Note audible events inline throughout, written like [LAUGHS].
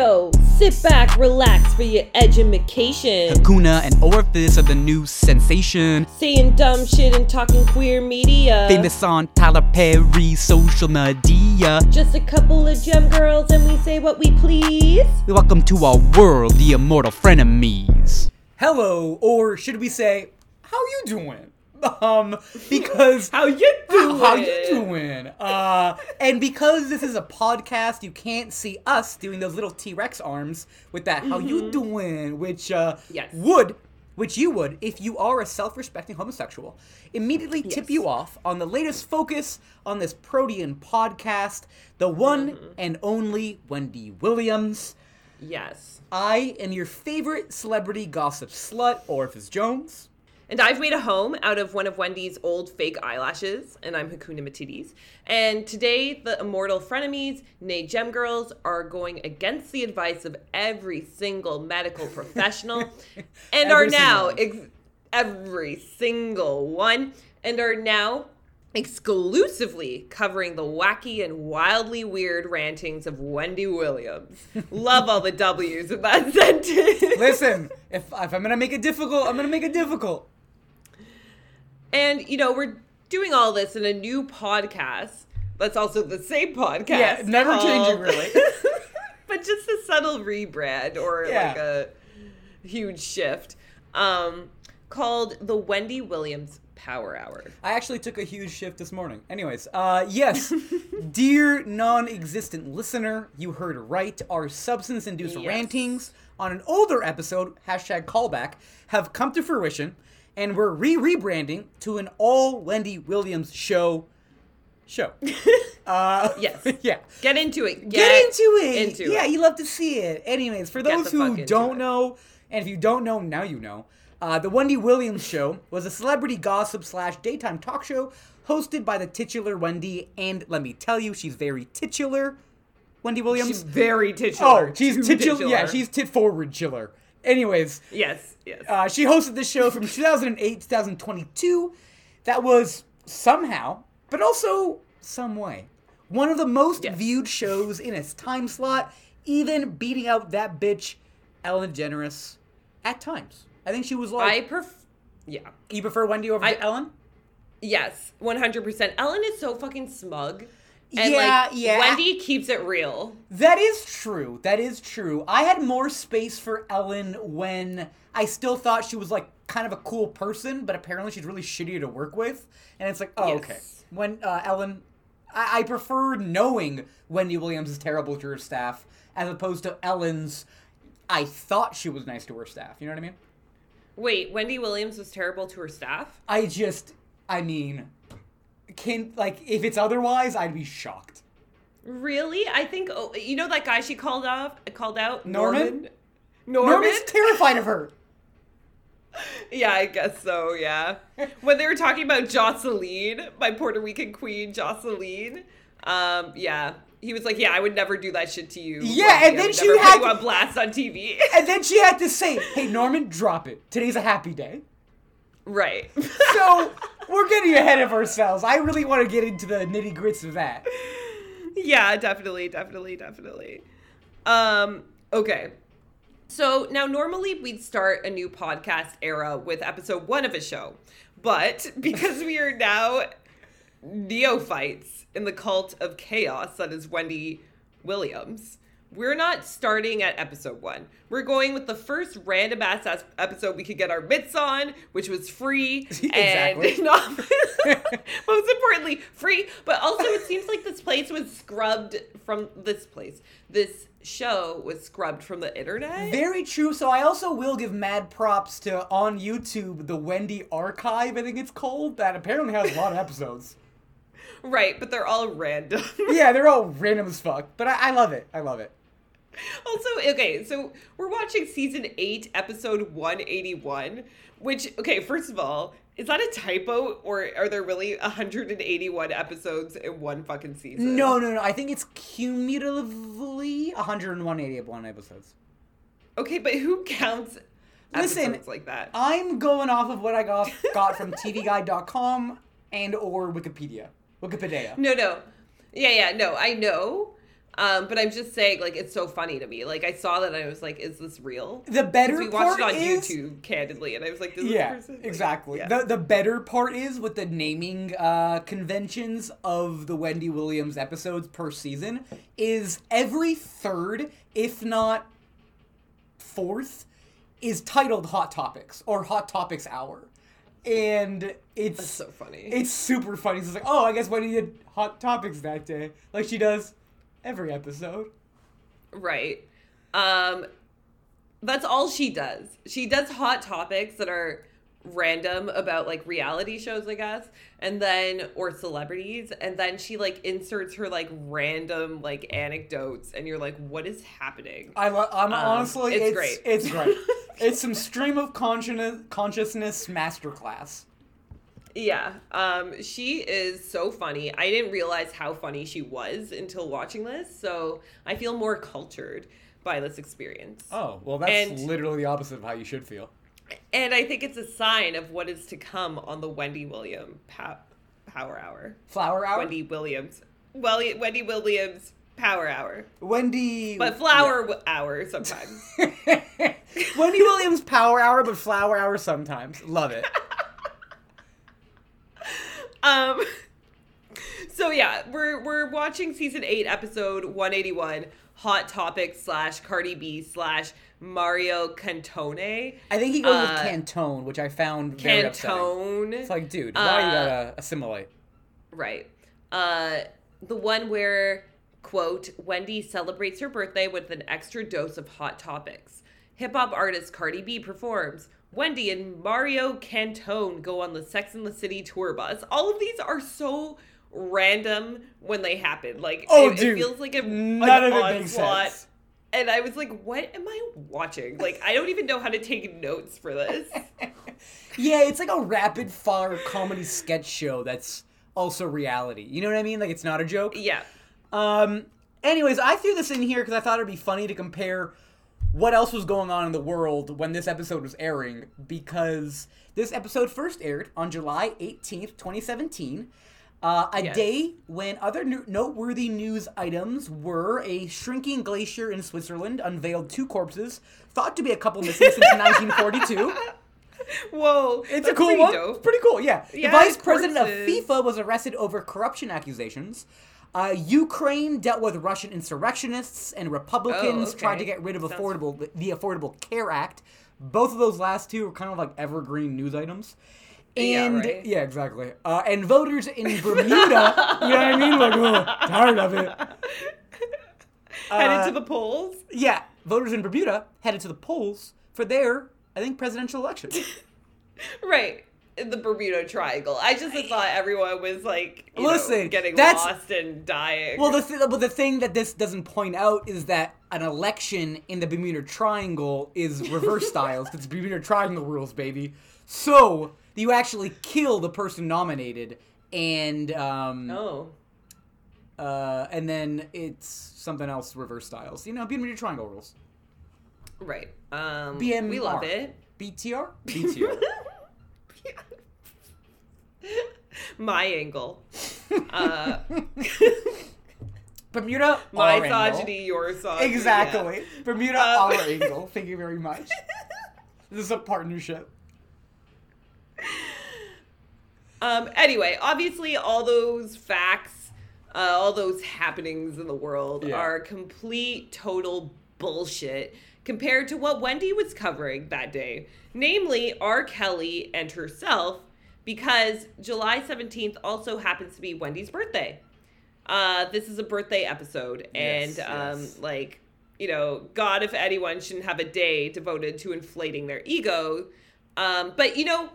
Yo, sit back, relax for your education. Hakuna and Orifice are the new sensation. Saying dumb shit and talking queer media. Famous on Tyler Perry social media. Just a couple of gem girls and we say what we please. Welcome to our world, the immortal frenemies. hello, or should we say, how you doing? Um, because How you doing? how you doing? Uh, and because this is a podcast, you can't see us doing those little T Rex arms with that "How you doing," which uh, Yes. would, which you would, if you are a self-respecting homosexual, immediately tip Yes. you off on the latest focus on this Protean podcast, the one and only Wendy Williams. Yes. I am your favorite celebrity gossip slut, Orifice Jones. And I've made a home out of one of Wendy's old fake eyelashes, and I'm Hakuna Matidis. And today, the immortal frenemies, nay gem girls, are going against the advice of every single medical [LAUGHS] professional, and are now ex- every single one, and are now exclusively covering the wacky and wildly weird rantings of Wendy Williams. Love all the W's in that [LAUGHS] sentence. Listen, if, if I'm gonna make it difficult, I'm gonna make it difficult. And, you know, we're doing all this in a new podcast that's also the same podcast. Yeah, never changing, really. [LAUGHS] but just a subtle rebrand or Yeah. like a huge shift um, called the Wendy Williams Power Hour. I actually took a huge shift this morning. Anyways, uh, yes, [LAUGHS] dear non-existent listener, you heard right. Our substance-induced Yes. rantings on an older episode, hashtag callback, have come to fruition, and we're re-rebranding to an all Wendy Williams show. Show. [LAUGHS] Uh, Yes. [LAUGHS] yeah. Get into it. Get, into it. Into yeah, it. you love to see it. Anyways, for those who don't it. know, and if you don't know, now you know. Uh, the Wendy Williams Show was a celebrity gossip slash daytime talk show hosted by the titular Wendy, and let me tell you, she's very titular. Wendy Williams. She's very titular. oh, she's Too titular. Yeah, she's tit forward chiller. Anyways, Yes, yes. uh, she hosted this show from 2008 2022. That was somehow, but also some way, one of the most Yes. viewed shows in its time slot, even beating out that bitch Ellen DeGeneres at times. I think she was like. I prefer. Yeah. you prefer Wendy over I- Ellen? Yes, 100%. Ellen is so fucking smug. And Yeah, like, yeah. Wendy keeps it real. That is true. That is true. I had more space for Ellen when I still thought she was like kind of a cool person, but apparently she's really shitty to work with. And it's like, oh, Yes. okay. When uh, Ellen, I-, I prefer knowing Wendy Williams is terrible to her staff as opposed to Ellen's. I thought she was nice to her staff. You know what I mean? Wait, Wendy Williams was terrible to her staff? I just, I mean, can like if it's otherwise, I'd be shocked. Really? I think oh, you know that guy she called off called out Norman? Norman. Norman's terrified of her. [LAUGHS] yeah, I guess so. Yeah. when they were talking about Jocelyn, my Puerto Rican queen, Jocelyn. Um, yeah, he was like, "Yeah, I would never do that shit to you." Yeah, Wendy. and then she had you to- on blast on TV. And then she had to say, "Hey Norman, drop it. Today's a happy day." Right. [LAUGHS] So we're getting ahead of ourselves. I really want to get into the nitty grits of that. yeah, definitely, definitely, definitely. Um, okay. So now normally we'd start a new podcast era with episode one of a show. But [LAUGHS] because we are now neophytes in the cult of chaos that is Wendy Williams, we're not starting at episode one. We're going with the first random ass ass episode we could get our mitts on, which was free [LAUGHS] Exactly. and [LAUGHS] not [LAUGHS] most importantly free. But also, it seems like this place was scrubbed from this place. This show was scrubbed from the internet. Very true. So I also will give mad props to on YouTube the Wendy Archive. I think it's called. That apparently has a lot of episodes. Right, but they're all random. yeah, they're all random as fuck, but I, I love it. I love it. Also, okay, so we're watching season 8, episode 181, which, okay, first of all, is that a typo or are there really 181 episodes in one fucking season? No, no, no. I think it's cumulatively 181 episodes. Okay, but who counts Listen, like that? I'm going off of what I got got from TVGuide.com and or Wikipedia. Wikipedia. No, no. Yeah, yeah, no, I know. Um, but I'm just saying, like, it's so funny to me. Like, I saw that and I was like, is this real? The better we watched it part on is- YouTube, candidly, and I was like, Yeah, person? like- exactly. yeah. The the better part is with the naming uh, conventions of the Wendy Williams episodes per season is every third, if not fourth, is titled Hot Topics or Hot Topics Hour, and it's That's so funny. it's super funny. It's like, oh, I guess Wendy did Hot Topics that day, like she does every episode. Right. Um that's all she does. She does hot topics that are random about like reality shows, I guess, and then or celebrities, and then she like inserts her like random like anecdotes and you're like what is happening? I lo- I'm Um, honestly, it's it's, great. It's great. [LAUGHS] it's some stream of consciousness consciousness masterclass. Yeah. Um she is so funny. I didn't realize how funny she was until watching this, so I feel more cultured by this experience. Oh, well, that's And- literally the opposite of how you should feel. And I think it's a sign of what is to come on the Wendy Williams pow- Power Hour. Flower Hour? Wendy Williams. Well, Wendy Williams Power Hour. Wendy. But Flower w- Hour sometimes. [LAUGHS] Wendy Williams Power Hour, but Flower Hour sometimes. Love it. [LAUGHS] um [LAUGHS] So yeah, we're we're watching season 8 episode 181 Hot Topic slash Cardi B slash Mario Cantone. I think he goes Uh, with Cantone, which I found very upsetting. Cantone. It's like, dude, why you Uh, gotta assimilate? Right. Uh, the one where, quote, Wendy celebrates her birthday with an extra dose of hot topics. Hip hop artist Cardi B performs. Wendy and Mario Cantone go on the Sex and the City tour bus. All of these are so random when they happen. Like, Oh, it, dude. it feels like a, None an of it makes sense. And I was like, what am I watching? Like, I don't even know how to take notes for this. [LAUGHS] Yeah, it's like a rapid fire comedy sketch show that's also reality. You know what I mean? Like, it's not a joke. yeah. Um. Anyways, I threw this in here because I thought it'd be funny to compare what else was going on in the world when this episode was airing. Because this episode first aired on July eighteenth, twenty seventeen. Uh, a Yes. day when other no- noteworthy news items were a shrinking glacier in Switzerland unveiled two corpses thought to be a couple missing since [LAUGHS] 1942. Whoa. It's a cool pretty one. dope. It's pretty cool, yeah. Yeah, the vice president of. FIFA was arrested over corruption accusations. Uh, Ukraine dealt with Russian insurrectionists, and Republicans Oh, tried to get rid of Sounds- affordable the Affordable Care Act. Both of those last two are kind of like evergreen news items. Yeah, And right. yeah, exactly. Uh, and voters in Bermuda, [LAUGHS] you know what I mean? Like, oh, tired of it. [LAUGHS] Headed Uh, to the polls. Yeah, voters in Bermuda headed to the polls for their, I think, presidential election. [LAUGHS] Right. In the Bermuda Triangle. I just thought everyone was like, you know, Listen, getting that's- lost and dying. Well, the th- but the thing that this doesn't point out is that an election in the Bermuda Triangle is reverse [LAUGHS] styles. It's Bermuda Triangle rules, baby. So you actually kill the person nominated, and um, oh. uh, and then it's something else reverse styles. You know, Bermuda Triangle rules. Right. Um, BMR. we love it. BTR. [LAUGHS] BTR. [LAUGHS] My angle. Uh, [LAUGHS] Bermuda. [LAUGHS] my misogyny, your misogyny. Exactly. Bermuda Uh, our angle. Thank you very much. This is a partnership. Um, anyway, obviously, all those facts, uh, all those happenings in the world Yeah. are complete, total bullshit compared to what Wendy was covering that day, namely R. Kelly and herself, because July 17th also happens to be Wendy's birthday. Uh, this is a birthday episode, and Yes, um, yes. like, you know, God, if anyone shouldn't have a day devoted to inflating their ego. Um, but you know,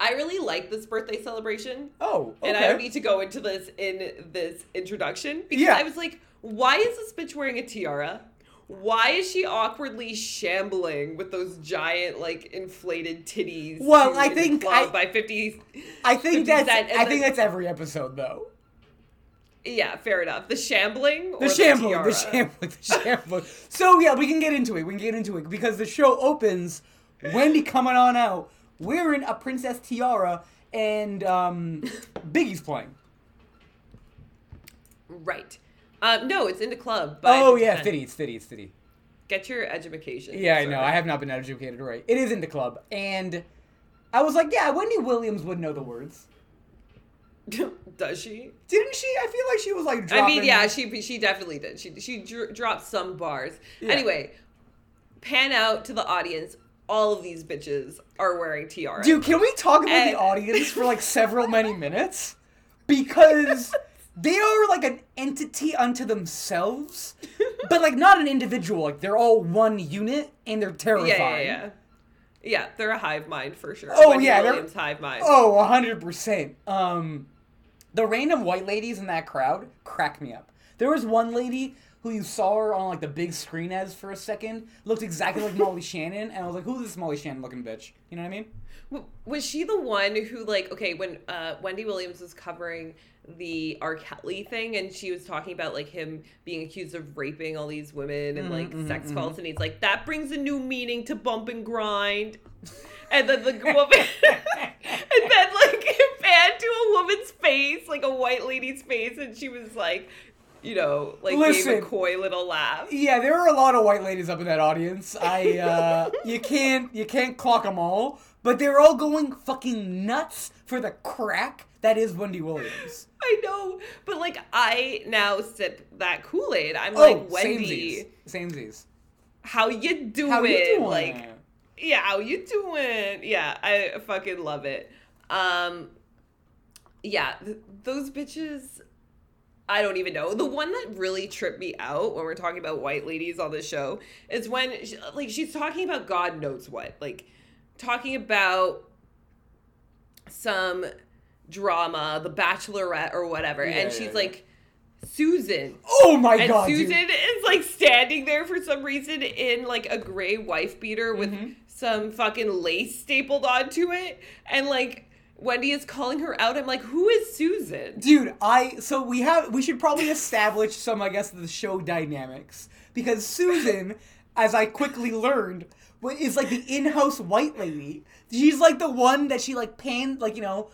I really like this birthday celebration. Oh, okay. And I don't need to go into this in this introduction because Yeah. I was like, why is this bitch wearing a tiara? Why is she awkwardly shambling with those giant, like, inflated titties? Well, I think I- by fifty. I think 50 that's I think that's every episode though. Yeah, fair enough. The shambling, The shambling, the, the shambling, the [LAUGHS] shambling. So yeah, we can get into it. We can get into it because the show opens. Wendy coming on out wearing a princess tiara, and um, Biggie's playing. Right. Um, no, it's in the club. Oh yeah. Fitty, it's Fitty, it's Fitty. Get your education. Yeah, I know. I have not been educated right. It is in the club, and I was like, yeah, Wendy Williams would know the words. [LAUGHS] Does she? Didn't she? I feel like she was like. I mean, yeah, she she definitely did. She she dr- dropped some bars. Yeah. Anyway, pan out to the audience. All of these bitches are wearing tiaras. Dude, can we talk about And- the audience for like several many [LAUGHS] minutes? Because they are like an entity unto themselves, but like not an individual. Like they're all one unit and they're terrifying. yeah, yeah. Yeah, they're a hive mind for sure. Oh, Wendy yeah, they're- Williams hive mind. Oh, 100%. Um, the random white ladies in that crowd crack me up. There was one lady who you saw her on like the big screen as for a second, looked exactly like Molly [LAUGHS] Shannon, and I was like, who's this Molly Shannon looking bitch? You know what I mean? Was she the one who like okay when uh, Wendy Williams was covering the R. Kelly thing and she was talking about like him being accused of raping all these women and like mm, mm, sex mm, calls and he's like that brings a new meaning to bump and grind. And then the woman, [LAUGHS] [LAUGHS] and then like it panned to a woman's face, like a white lady's face, and she was like, you know, like Listen. gave a coy little laugh. Yeah, there are a lot of white ladies up in that audience. I uh you can't you can't clock them all, but they're all going fucking nuts for the crack that is Wendy Williams. [LAUGHS] I know, but like I now sip that Kool Aid. I'm Oh, like Wendy. samesies. Samesies. how you doing? How you doing? Like, yeah, how you doing? Yeah, I fucking love it. Um, yeah, th- those bitches. I don't even know. The one that really tripped me out when we're talking about white ladies on the show is when, she, like, she's talking about God knows what, like, talking about some drama, The Bachelorette or whatever, Yeah, and she's yeah. like, Susan, oh my and god, Susan dude. is like standing there for some reason in like a gray wife beater with Mm-hmm. some fucking lace stapled onto it. And like Wendy is calling her out. I'm like, who is Susan? Dude, I so we have we should probably establish some I guess the show dynamics because Susan, as I quickly learned, is like the in-house white lady. She's like the one that she like panned like you know,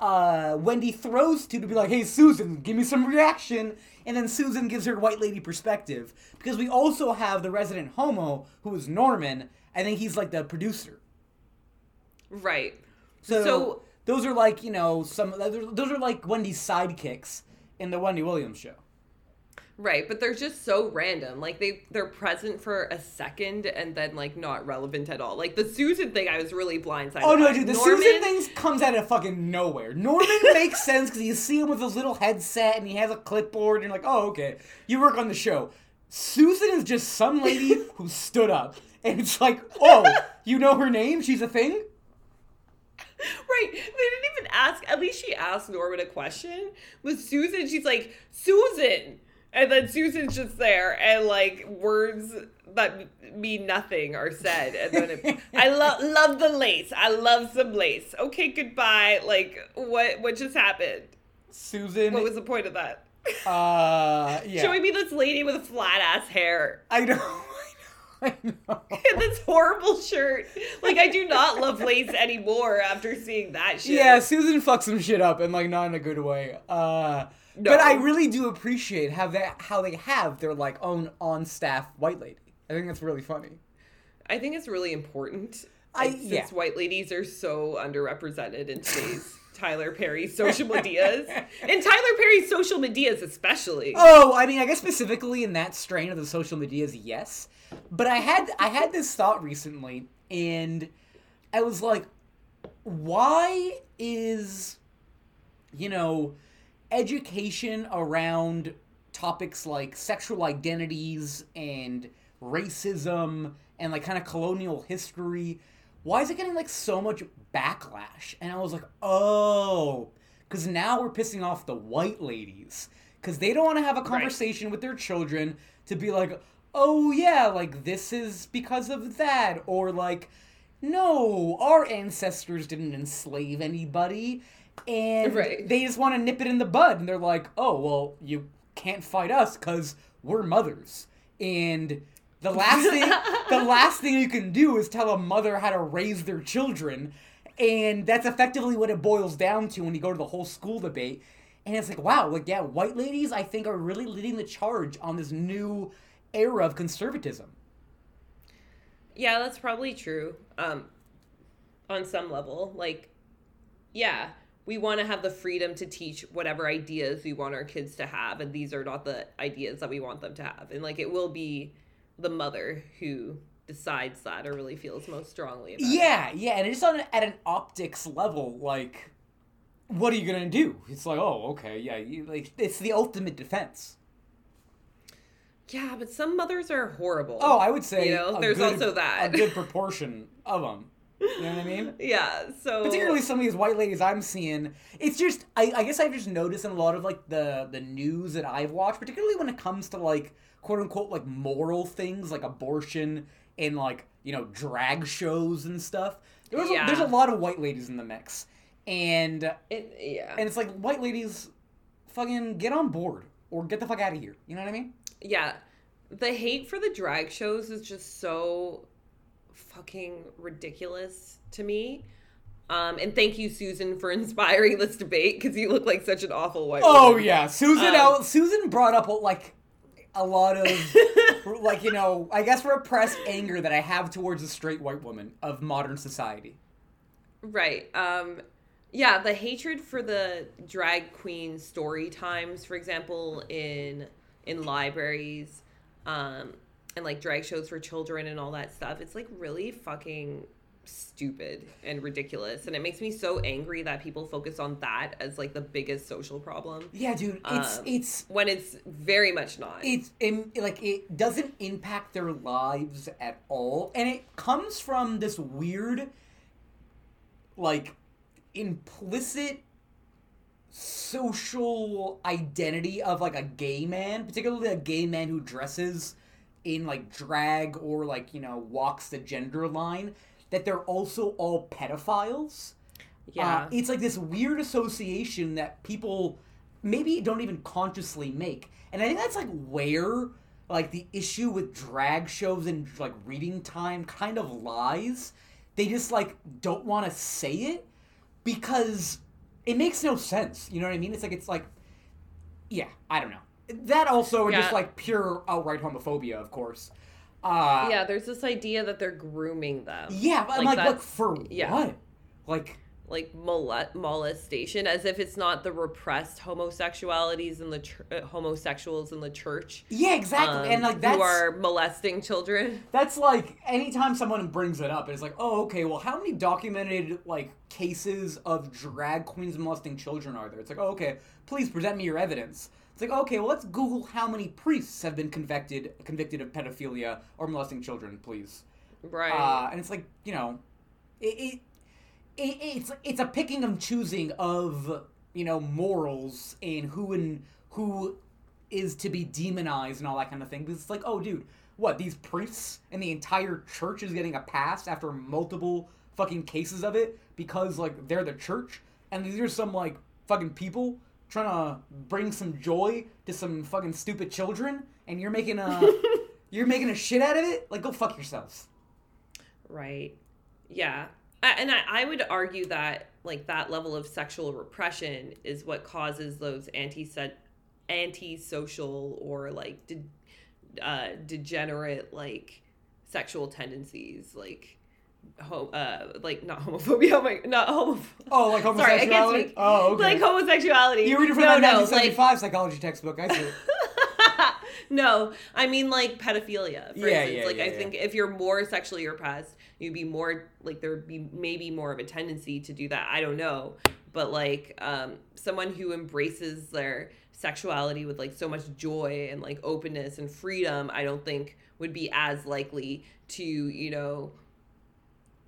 uh, Wendy throws to to be like, hey Susan, give me some reaction, and then Susan gives her white lady perspective because we also have the resident homo who is Norman. I think he's like the producer. Right. So, So- those are like you know some those are like Wendy's sidekicks in the Wendy Williams show. Right, but they're just so random. Like they they're present for a second and then like not relevant at all. Like the Susan thing, I was really blindsided. Oh no, by. dude, the Norman- Susan thing comes out of fucking nowhere. Norman [LAUGHS] makes sense because you see him with his little headset and he has a clipboard, and you're like, oh okay, you work on the show. Susan is just some lady [LAUGHS] who stood up, and it's like, oh, you know her name? She's a thing. Right. They didn't even ask. At least she asked Norman a question. With Susan, she's like, Susan. And then Susan's just there, and like words that mean nothing are said. And then it, [LAUGHS] I love love the lace. I love some lace. Okay, goodbye. Like what? What just happened? Susan. What was the point of that? uh, [LAUGHS] yeah. Showing me this lady with flat ass hair I know. [LAUGHS] I know. I know. and this horrible shirt. Like I do not love lace anymore after seeing that shit. Yeah, Susan fucks some shit up and like not in a good way. Uh No. but I really do appreciate how they how they have their like own on staff white lady. I think that's really funny. I think it's really important. I- since yeah. white ladies are so underrepresented in today's [LAUGHS] Tyler Perry social medias, and Tyler Perry's social medias especially. Oh, I mean, I guess specifically in that strain of the social medias, yes. But I had I had this thought recently, and I was like, why is you know education around topics like sexual identities and racism and like kind of colonial history why is it getting like so much backlash? And i was like oh because now we're pissing off the white ladies because they don't want to have a conversation with their children to be like oh yeah like this is because of that or like no our ancestors didn't enslave anybody and Right. they just want to nip it in the bud and they're like oh well you can't fight us because we're mothers and the last thing [LAUGHS] the last thing you can do is tell a mother how to raise their children and that's effectively what it boils down to when you go to the whole school debate And it's like, wow, like yeah, white ladies I think are really leading the charge on this new era of conservatism. Yeah, that's probably true. Um, on some level, like, yeah, we want to have the freedom to teach whatever ideas we want our kids to have, and these are not the ideas that we want them to have. And like, it will be the mother who decides that or really feels most strongly about. it. Yeah, yeah, and it's on at an optics level, like, what are you gonna do? It's like, oh, okay, yeah, you, like it's the ultimate defense. Yeah, but some mothers are horrible. Oh, I would say You know, there's good- also that. a good proportion of them. You know what I mean? [LAUGHS] yeah. So Particularly some of these white ladies I'm seeing. It's just I, I guess I've just noticed in a lot of like the the news that I've watched, particularly when it comes to like quote unquote like moral things like abortion and like you know drag shows and stuff. There's Yeah. a, there's a lot of white ladies in the mix, and It, yeah. and it's like white ladies, fucking get on board or get the fuck out of here. You know what I mean? yeah the hate for the drag shows is just so fucking ridiculous to me um and thank you susan for [LAUGHS] inspiring this debate because you look like such an awful white Oh woman. yeah, Susan. Um, out, Susan brought up like a lot of [LAUGHS] like you know I guess repressed anger that I have towards a straight white woman of modern society. right um yeah the hatred for the drag queen story times for example in in libraries um and like drag shows for children and all that stuff it's like really fucking stupid and ridiculous. And it makes me so angry that people focus on that as like the biggest social problem. Yeah, dude, it's Um, it's when it's very much not. It's im like it doesn't impact their lives at all, and it comes from this weird, like, implicit social identity of like a gay man, particularly a gay man who dresses in like drag or like you know walks the gender line. That they're also all pedophiles. yeah Uh, it's like this weird association that people maybe don't even consciously make. And I think that's like where like the issue with drag shows and like reading time kind of lies. They just like don't want to say it because it makes no sense. You know what I mean? It's like it's like yeah, I don't know. That also and just like pure outright homophobia, of course. Uh yeah there's this idea that they're grooming them yeah, but I'm Like like, look for yeah. what? Like like mole- molestation as if it's not the repressed homosexualities and the ch- uh, homosexuals in the church yeah, exactly. um, and like that's who are molesting children [LAUGHS] That's like anytime someone brings it up, it's like, oh, okay, well, how many documented like cases of drag queens molesting children are there? It's like, oh, okay, please present me your evidence. It's like, okay, well, let's Google how many priests have been convicted convicted of pedophilia or molesting children, please. right Uh, and it's like, you know, it, it, it it's it's a picking and choosing of you know morals and who and who is to be demonized and all that kind of thing. Because it's like, oh, dude, what these priests and the entire church is getting a pass after multiple fucking cases of it because like they're the church and these are some like fucking people trying to bring some joy to some fucking stupid children and you're making a [LAUGHS] you're making a shit out of it like go fuck yourselves Right. Yeah. A- And I, I would argue that like that level of sexual repression is what causes those anti anti-social or like de- uh, degenerate like sexual tendencies like ho- uh like not homophobia [LAUGHS] oh my not homo Oh, like [LAUGHS] Sorry, I can't homosexuality? speak. Oh, okay. like homosexuality you read it from no, that no, 1975 psychology textbook. I see. [LAUGHS] no I mean like pedophilia for Yeah, instance yeah, like yeah, I yeah. think if you're more sexually repressed you'd be more like there would be maybe more of a tendency to do that I don't know but like um someone who embraces their sexuality with like so much joy and like openness and freedom I don't think would be as likely to you know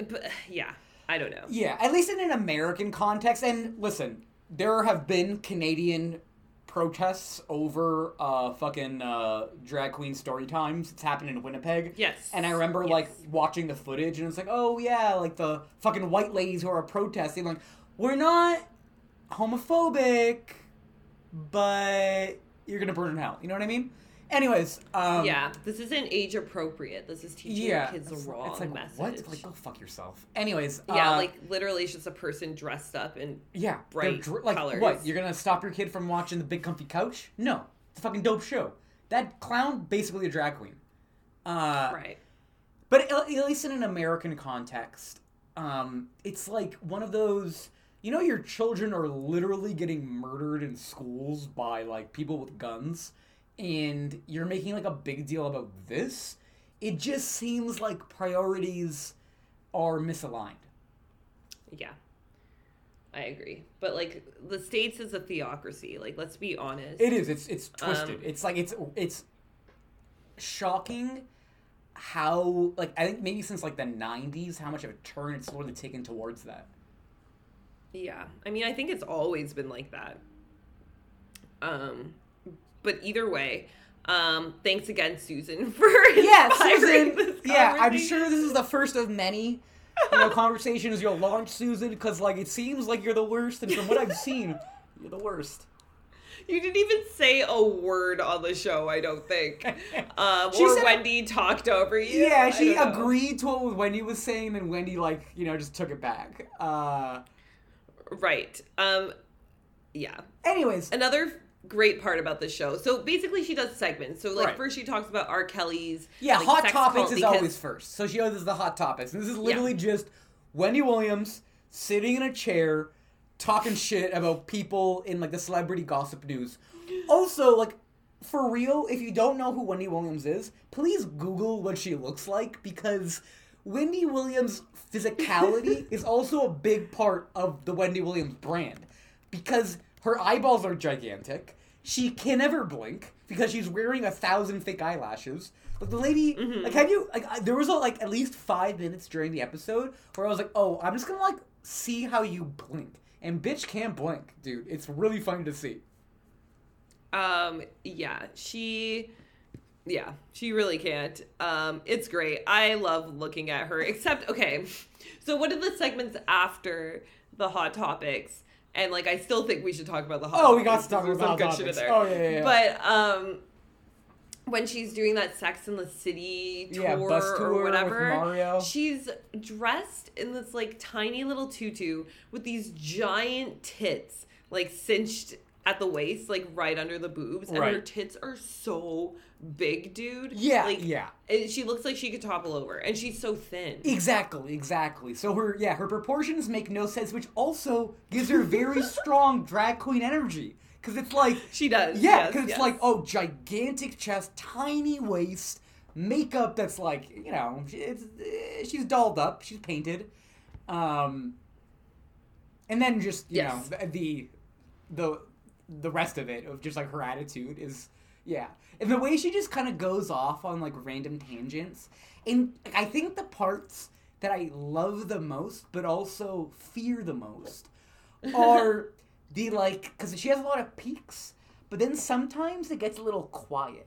but [SIGHS] yeah I don't know Yeah, at least in an American context. And listen, there have been Canadian protests over uh fucking uh drag queen story times. It's happened in Winnipeg. Yes. And I remember Yes. like watching the footage and it's like, oh yeah, like the fucking white ladies who are protesting, like, we're not homophobic, but you're gonna burn in hell. You know what I mean? Anyways, um, yeah, this isn't age appropriate. This is teaching yeah. kids the wrong it's like message. what? Like go fuck yourself. Anyways, yeah, uh, like literally, it's just a person dressed up in yeah, bright dr- like colors. what? You're gonna stop your kid from watching the Big Comfy Couch? No, it's a fucking dope show. That clown basically a drag queen. Uh, right. But at at least in an American context, um, it's like one of those. You know, your children are literally getting murdered in schools by like people with guns, and you're making like a big deal about this. It just seems like priorities are misaligned. Yeah. I agree. But like the states is a theocracy. Like let's be honest. It is. It's it's twisted. Um, it's like it's it's shocking how like I think maybe since like the '90s how much of a turn it's slowly taken towards that. Yeah. I mean, I think it's always been like that. Um but either way, um thanks again Susan [LAUGHS] for yeah, Susan. Yeah, I'm sure this is the first of many you know conversations you'll launch, Susan, because like it seems like you're the worst, and from what I've seen, [LAUGHS] you're the worst. You didn't even say a word on the show, I don't think. Um, [LAUGHS] She or said- Wendy talked over you. Yeah, she agreed to what Wendy was saying, and Wendy like you know just took it back. Uh, Right. Um yeah. anyways, Another great part about the show. So basically she does segments. So like Right. first she talks about R. Kelly's yeah, like, hot topics is because- always first. So she is the hot topics, and this is literally just Wendy Williams sitting in a chair talking shit about people in like the celebrity gossip news. Also, like for real, if you don't know who Wendy Williams is, please Google what she looks like because Wendy Williams' physicality [LAUGHS] is also a big part of the Wendy Williams brand. Because her eyeballs are gigantic. She can never blink because she's wearing a thousand fake eyelashes. Like the lady, like have you like I- there was a, like at least five minutes during the episode where I was like, oh, I'm just gonna like see how you blink, and bitch can't blink, dude. It's really funny to see. Um, yeah, she, yeah, she really can't. Um, it's great. I love looking at her. Except, okay, [LAUGHS] so what are the segments after the hot topics? And like, I still think we should talk about the hot. Oh, we got to talk about there's some good shit in there. Oh, yeah, yeah, yeah. But um, when she's doing that Sex in the City tour, Yeah, tour or whatever, Mario. she's dressed in this like tiny little tutu with these giant tits, like cinched at the waist, like right under the boobs, and her tits are so big, dude. Yeah, like, yeah. and she looks like she could topple over, and she's so thin. Exactly, exactly. So her yeah, her proportions make no sense, which also gives her very [LAUGHS] strong drag queen energy. Cause it's like She does. Yeah, yes, because it's yes. like oh, gigantic chest, tiny waist, makeup that's like you know, she- it's eh, she's dolled up, she's painted, um, and then just you Yes. know the the the rest of it of just like her attitude is yeah, and the way she just kind of goes off on like random tangents, and like, I think the parts that I love the most, but also fear the most, are [LAUGHS] the like because she has a lot of peaks, but then sometimes it gets a little quiet.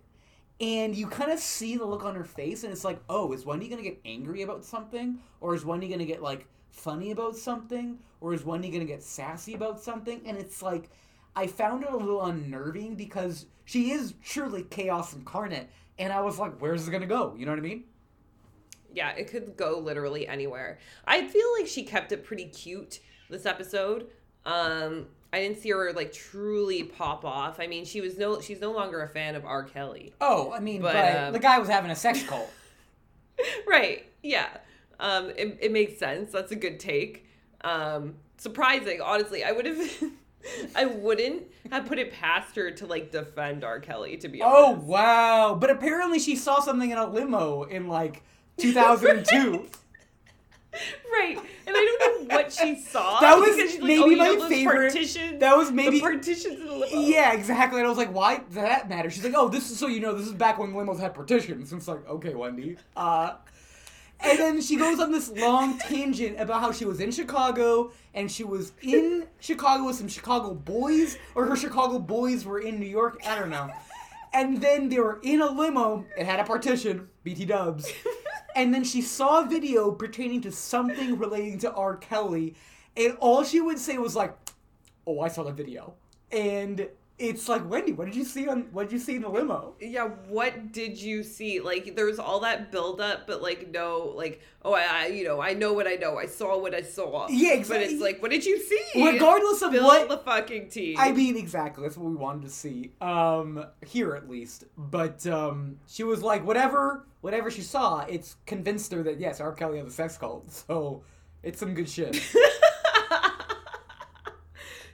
And you kind of see the look on her face, and it's like, oh, is Wendy gonna get angry about something, or is Wendy gonna get like funny about something, or is Wendy gonna get sassy about something? And it's like, I found it a little unnerving because she is truly chaos incarnate, and I was like, where's it gonna go? You know what I mean? Yeah, it could go literally anywhere. I feel like she kept it pretty cute this episode. Um, I didn't see her like truly pop off. I mean, she was no, she's no longer a fan of R. Kelly. Oh, I mean, but, But, um, the guy was having a sex cult. [LAUGHS] right. Yeah. Um, it, it makes sense. That's a good take. Um, surprising, honestly. I would have, [LAUGHS] [LAUGHS] I wouldn't have put it past her to like defend R. Kelly. To be honest. Oh wow! But apparently she saw something in a limo in like 2002. [LAUGHS] Right. And I don't know what she saw. [LAUGHS] That was like, maybe oh, my favorite- that was maybe- partitions in the limo. yeah, exactly. And I was like, why does that matter? She's like, oh, this is so you know, this is back when limos had partitions. And it's like, okay, Wendy. Uh, and then she goes on this long tangent about how she was in Chicago and she was in Chicago with some Chicago boys, or her Chicago boys were in New York. I don't know. And then they were in a limo. It had a partition, BT Dubs. And then she saw a video pertaining to something relating to R. Kelly, and all she would say was like, "Oh, I saw the video," and it's like Wendy. What did you see on? What did you see in the limo? Yeah, what did you see? Like, there was all that build up, but like, no, like, oh, I, I, you know, I know what I know. I saw what I saw. Yeah, exactly. But it's like, what did you see? Regardless of Spill what- the fucking tea. I mean, exactly. That's what we wanted to see. Um, here at least. But um, she was like, whatever, whatever she saw, it's convinced her that yes, R. Kelly has a sex cult. So it's some good shit. [LAUGHS]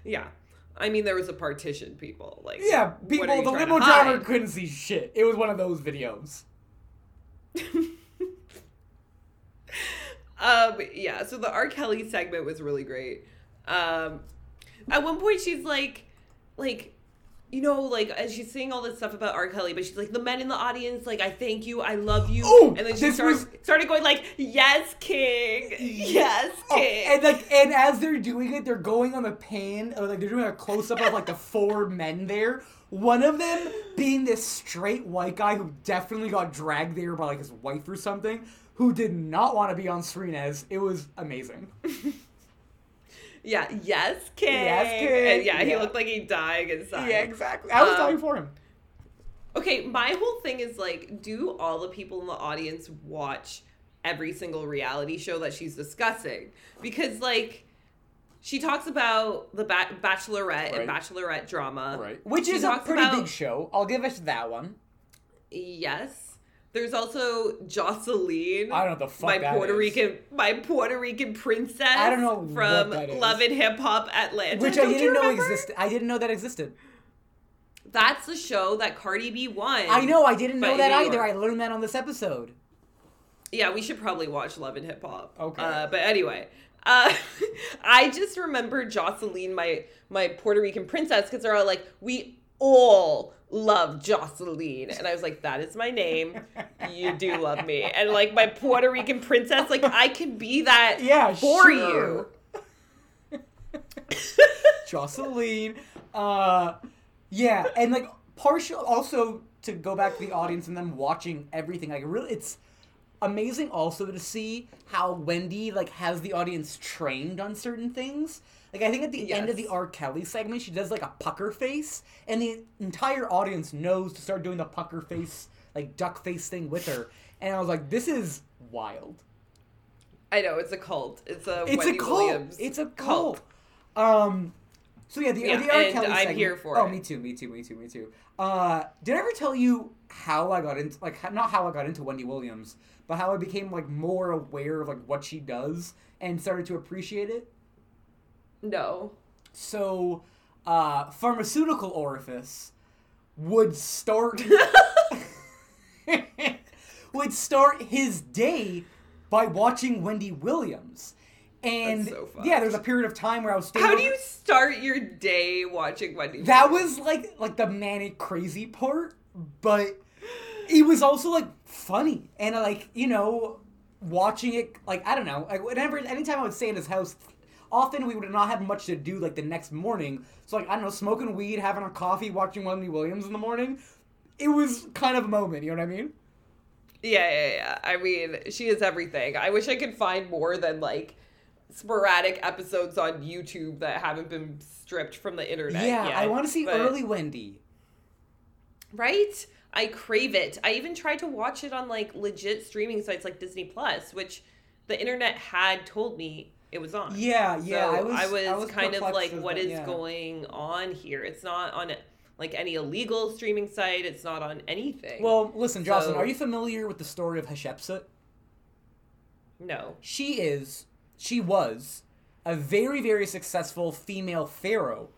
yeah, I mean, there was a partition, people. Like, yeah, people. The limo driver hide? couldn't see shit. It was one of those videos. [LAUGHS] Um, yeah, so the R. Kelly segment was really great. Um, at one point, she's like, like, you know, like, as she's saying all this stuff about R. Kelly, but she's like, the men in the audience, like, I thank you, I love you. Oh, and then she started, was- started going like, yes, king, yes, Oh, king. and like, and as they're doing it, they're going on the pan, or like they're doing a close up of like the [LAUGHS] four men there. One of them being this straight white guy who definitely got dragged there by like his wife or something, who did not want to be on screen as. It was amazing. [LAUGHS] yeah, yes, king. Yes, king. And yeah, he Yeah. looked like he died inside. Yeah, exactly. I was Um, dying for him. Okay, my whole thing is like, do all the people in the audience watch every single reality show that she's discussing? Because like, she talks about the ba- Bachelorette and Bachelorette drama, right? Which She is a pretty about- big show. I'll give us that one. Yes. There's also Jocelyn. I don't know the fuck my Puerto is. Rican, my Puerto Rican princess. I don't know from. Love and Hip Hop Atlanta. Which I Don't you didn't know existed. I didn't know that existed. That's the show that Cardi B won. I know. I didn't know that either. I learned that on this episode. Yeah, we should probably watch Love and Hip Hop. Okay. Uh, but anyway, uh, [LAUGHS] I just remember Jocelyn, my my Puerto Rican princess, because they're all like, we all love Jocelyn, and I was like, that is my name. You do love me, and like my Puerto Rican princess, like I can be that Yeah, for sure. you. [LAUGHS] [LAUGHS] Jocelyn. Uh, yeah, and like partial also to go back to the audience and them watching everything. Like really, it's amazing also to see how Wendy like has the audience trained on certain things. Like I think at the end of the R. Kelly segment, she does like a pucker face, and the entire audience knows to start doing the pucker face, like duck face thing with her. And I was like, this is wild. I know it's a cult. It's a It's Wendy a cult. Williams It's a cult. Um. So yeah, the, Yeah, the R. Kelly I'm segment- here for oh, it. me too. Me too. Me too. Me too. Uh, did I ever tell you how I got into like not how I got into Wendy Williams, but how I became like more aware of like what she does and started to appreciate it? No. So, uh, pharmaceutical orifice would start [LAUGHS] [LAUGHS] would start his day by watching Wendy Williams. And That's so yeah, there's a period of time where I was staying How do you start your day watching Wendy? That Williams? was like like the manic crazy part, but it was also like funny and like you know watching it like I don't know like whenever anytime I would stay in his house, often we would not have much to do like the next morning. So like I don't know, smoking weed, having a coffee, watching Wendy Williams in the morning. It was kind of a moment, you know what I mean? Yeah, yeah, yeah. I mean, she is everything. I wish I could find more than like sporadic episodes on YouTube that haven't been stripped from the internet. yeah, yet, I want to see but- early Wendy. Right? I crave it. I even tried to watch it on like legit streaming sites like Disney Plus, which the internet had told me it was on. Yeah, yeah, So I was- I was, I was kind of like, what well, yeah. going on here? It's not on like any illegal streaming site. It's not on anything. Well, listen, Jocelyn, So- are you familiar with the story of Hatshepsut? no. she is she was a very very successful female pharaoh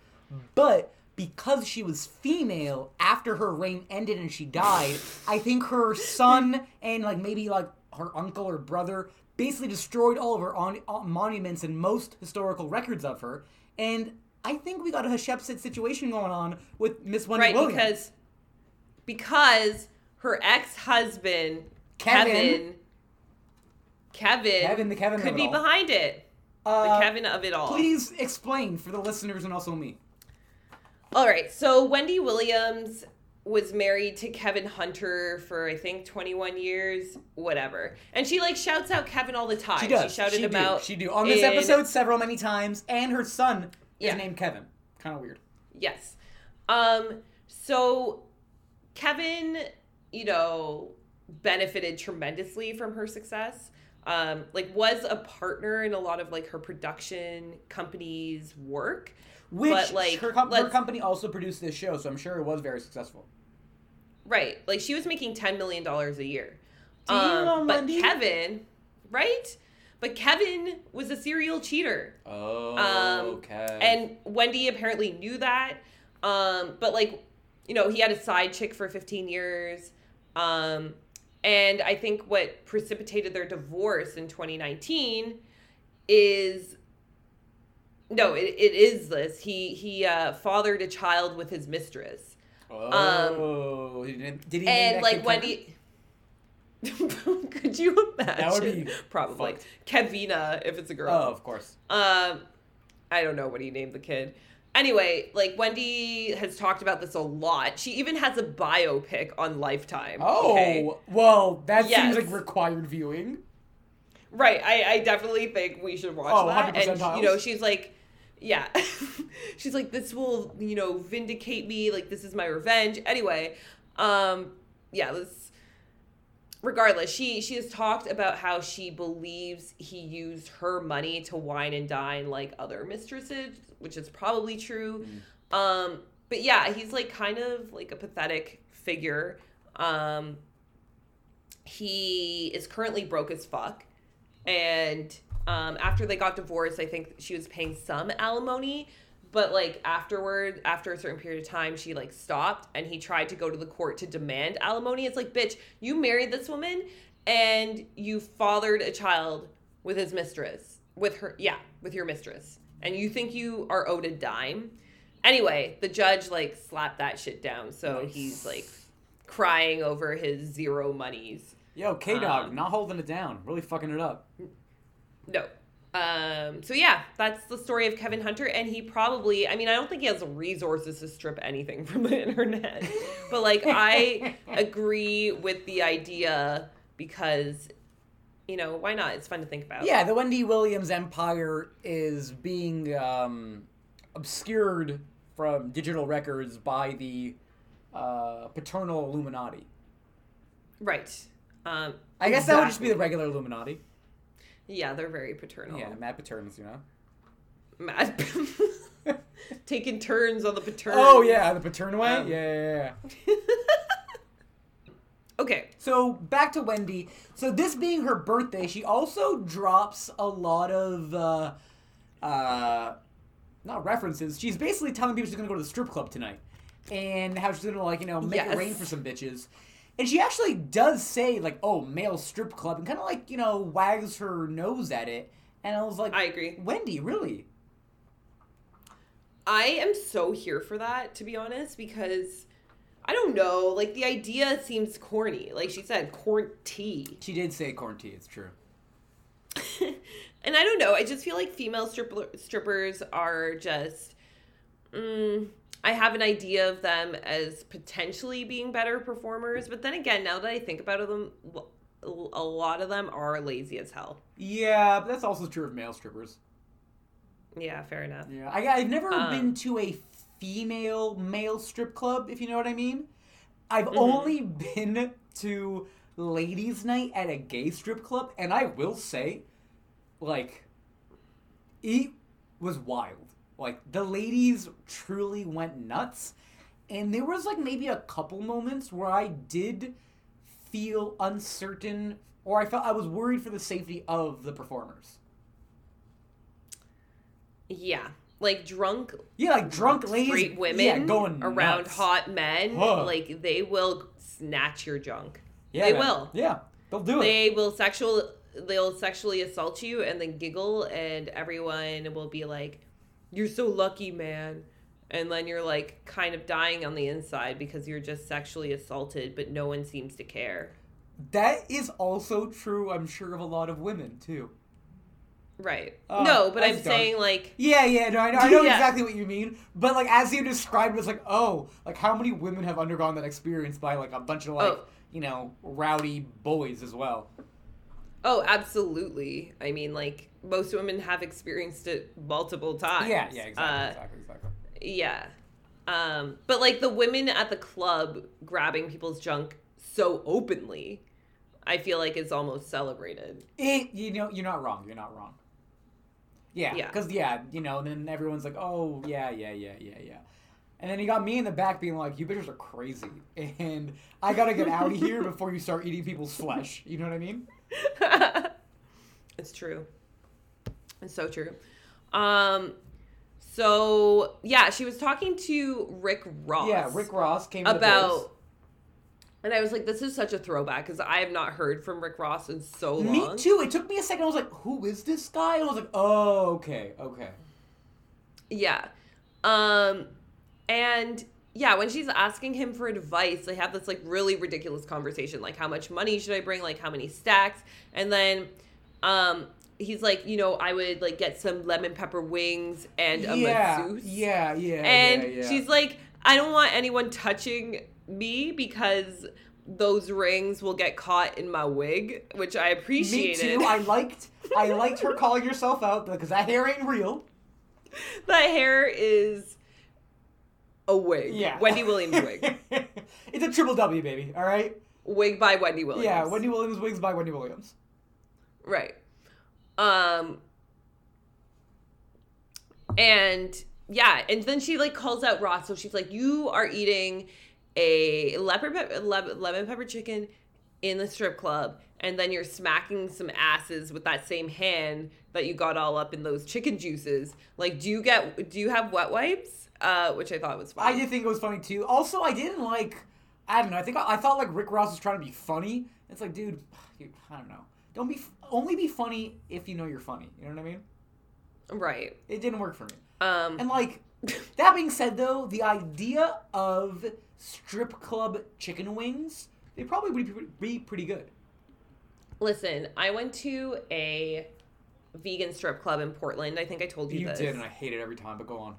but because she was female after her reign ended and she died i think her son and like maybe like her uncle or brother basically destroyed all of her on, on- monuments and most historical records of her and i think we got a Hatshepsut situation going on with miss wendy right williams because because her ex-husband Kevin. Kevin Kevin, Kevin, the Kevin could be all. behind it. uh, the Kevin of it all. please explain for the listeners and also me All right, so Wendy Williams was married to Kevin Hunter for I think 21 years, whatever. And she like shouts out Kevin all the time. She does. shouted she him do. out. She do. On this in- episode several many times, and her son Yeah. is named Kevin. Kind of weird. Yes. Um, so Kevin, you know, benefited tremendously from her success. Um, like was a partner in a lot of like her production company's work. Which But, like, her, com- her company also produced this show, so I'm sure it was very successful. Right. Like she was making ten million dollars a year. Um, but. Kevin, right? But Kevin was a serial cheater. Oh, Um, okay. And Wendy apparently knew that. Um, but like, you know, he had a side chick for 15 years. Um, and I think what precipitated their divorce in 2019 is no, it, it is this. He he uh, fathered a child with his mistress. oh, he didn't- did he? and like Wendy [LAUGHS] could you imagine? would be probably fucked. Kevina if it's a girl. Oh, of course. Um, I don't know what he named the kid. Anyway, like Wendy has talked about this a lot. She even has a biopic on Lifetime. Oh, okay? well, that Yes. seems like required viewing. right. I, I definitely think we should watch Oh, that. 100% And Tiles. you know, she's like, yeah, [LAUGHS] she's like, this will you know vindicate me. Like this is my revenge. Anyway, um, yeah, this. Regardless, she she has talked about how she believes he used her money to wine and dine like other mistresses, which is probably true. Um, but yeah, he's like kind of like a pathetic figure. Um, he is currently broke as fuck, and um, after they got divorced, I think she was paying some alimony. But like afterward, after a certain period of time, she like stopped, and he tried to go to the court to demand alimony. It's like, bitch, you married this woman, and you fathered a child with his mistress, with her, yeah, with your mistress, and you think you are owed a dime. Anyway, the judge like slapped that shit down, so Nice. he's like crying over his zero monies. Yo, K Dog, Um, not holding it down, really fucking it up. No. Um, so yeah, that's the story of Kevin Hunter, and he probably I mean, I don't think he has the resources to strip anything [LAUGHS] from the internet. but like I [LAUGHS] agree with the idea because you know, why not? It's fun to think about. Yeah, the Wendy Williams empire is being um, obscured from digital records by the uh, paternal Illuminati. Right. Um I guess that would just be the regular Illuminati. Yeah, they're very paternal. Yeah, mad Paterns, you know. Mad- [LAUGHS] Taking turns on the patern. Oh yeah, the paternal way. Um, yeah, yeah, yeah. [LAUGHS] Okay. So back to Wendy. So this being her birthday, she also drops a lot of uh uh not references. She's basically telling people she's gonna go to the strip club tonight. And how she's gonna like, you know, make Yes. it rain for some bitches. And she actually does say like, oh, male strip club and kinda like, you know, wags her nose at it. And I was like I agree. Wendy, really? I am so here for that, to be honest, because I don't know, like the idea seems corny. Like she said, corn tea. She did say corn tea, it's true. [LAUGHS] and I don't know, I just feel like female stripper, strippers are just. Mm, I have an idea of them as potentially being better performers, but then again, now that I think about them, a lot of them are lazy as hell. Yeah, but that's also true of male strippers. Yeah, fair enough. Yeah, I, I've never Um, been to a female male strip club, if you know what I mean. I've Mm-hmm. only been to ladies' night at a gay strip club, and I will say, like, it was wild. Like, the ladies truly went nuts, and there was, like, maybe a couple moments where I did feel uncertain, or I felt I was worried for the safety of the performers. Yeah. Like drunk Yeah, like drunk ladies, women yeah, going around nuts. hot men, Huh. like they will snatch your junk. Yeah, they man. will. Yeah, they'll do it. They will sexual they'll sexually assault you and then giggle and everyone will be like, You're so lucky, man. And then you're like kind of dying on the inside because you're just sexually assaulted, but no one seems to care. That is also true, I'm sure, of a lot of women too. Right. Oh, no, but I'm dark. saying like Yeah, yeah, no, I know, I know [LAUGHS] Yeah. exactly what you mean. But like as you described, it's like, oh, like how many women have undergone that experience by like a bunch of like, Oh. you know, rowdy boys as well. Oh, absolutely. I mean, like most women have experienced it multiple times. Yeah, yeah, exactly, Uh, exactly, exactly. Yeah. Um, but like the women at the club grabbing people's junk so openly, I feel like it's almost celebrated. It, you know, you're not wrong. You're not wrong. Yeah, Yeah. because yeah, you know, then everyone's like, oh yeah, yeah, yeah, yeah, yeah, and then you got me in the back being like, you bitches are crazy, [LAUGHS] and I gotta get out of here before you start eating people's flesh. You know what I mean? [LAUGHS] It's true. It's so true. Um, so yeah, she was talking to Rick Ross. Yeah, Rick Ross came about. And I was like, this is such a throwback because I have not heard from Rick Ross in so long. Me too. It took me a second. I was like, who is this guy? And I was like, oh, okay, okay. Yeah. Um and yeah, when she's asking him for advice, they have this like really ridiculous conversation like how much money should I bring, like how many stacks? And then um he's like, you know, I would like get some lemon pepper wings and a yeah, masseuse. yeah, yeah, And yeah, yeah. she's like, I don't want anyone touching me because those rings will get caught in my wig, which I Me appreciated. too. I liked, I liked her calling herself out because that hair ain't real. [LAUGHS] that hair is a wig. Yeah, Wendy Williams wig. [LAUGHS] it's a triple W, baby. All right. wig by Wendy Williams. Yeah, Wendy Williams wigs by Wendy Williams. Right. Um and yeah, and then she like calls out Ross. So she's like, "You are eating a leopard pepper, le- lemon pepper chicken in the strip club, and then you're smacking some asses with that same hand that you got all up in those chicken juices. Like, do you get? Do you have wet wipes? Uh, which I thought was funny. I did think it was funny too. Also, I didn't like. I don't know. I think I, I thought like Rick Ross was trying to be funny. It's like, dude, [SIGHS] you, I don't know. Don't be only be funny if you know you're funny. You know what I mean? right. It didn't work for me. Um. And like [LAUGHS] that being said, though, the idea of strip club chicken wings, they probably would be, be pretty good. Listen, I went to a vegan strip club in Portland. I think I told you, You this. did, and I hate it every time. But go on.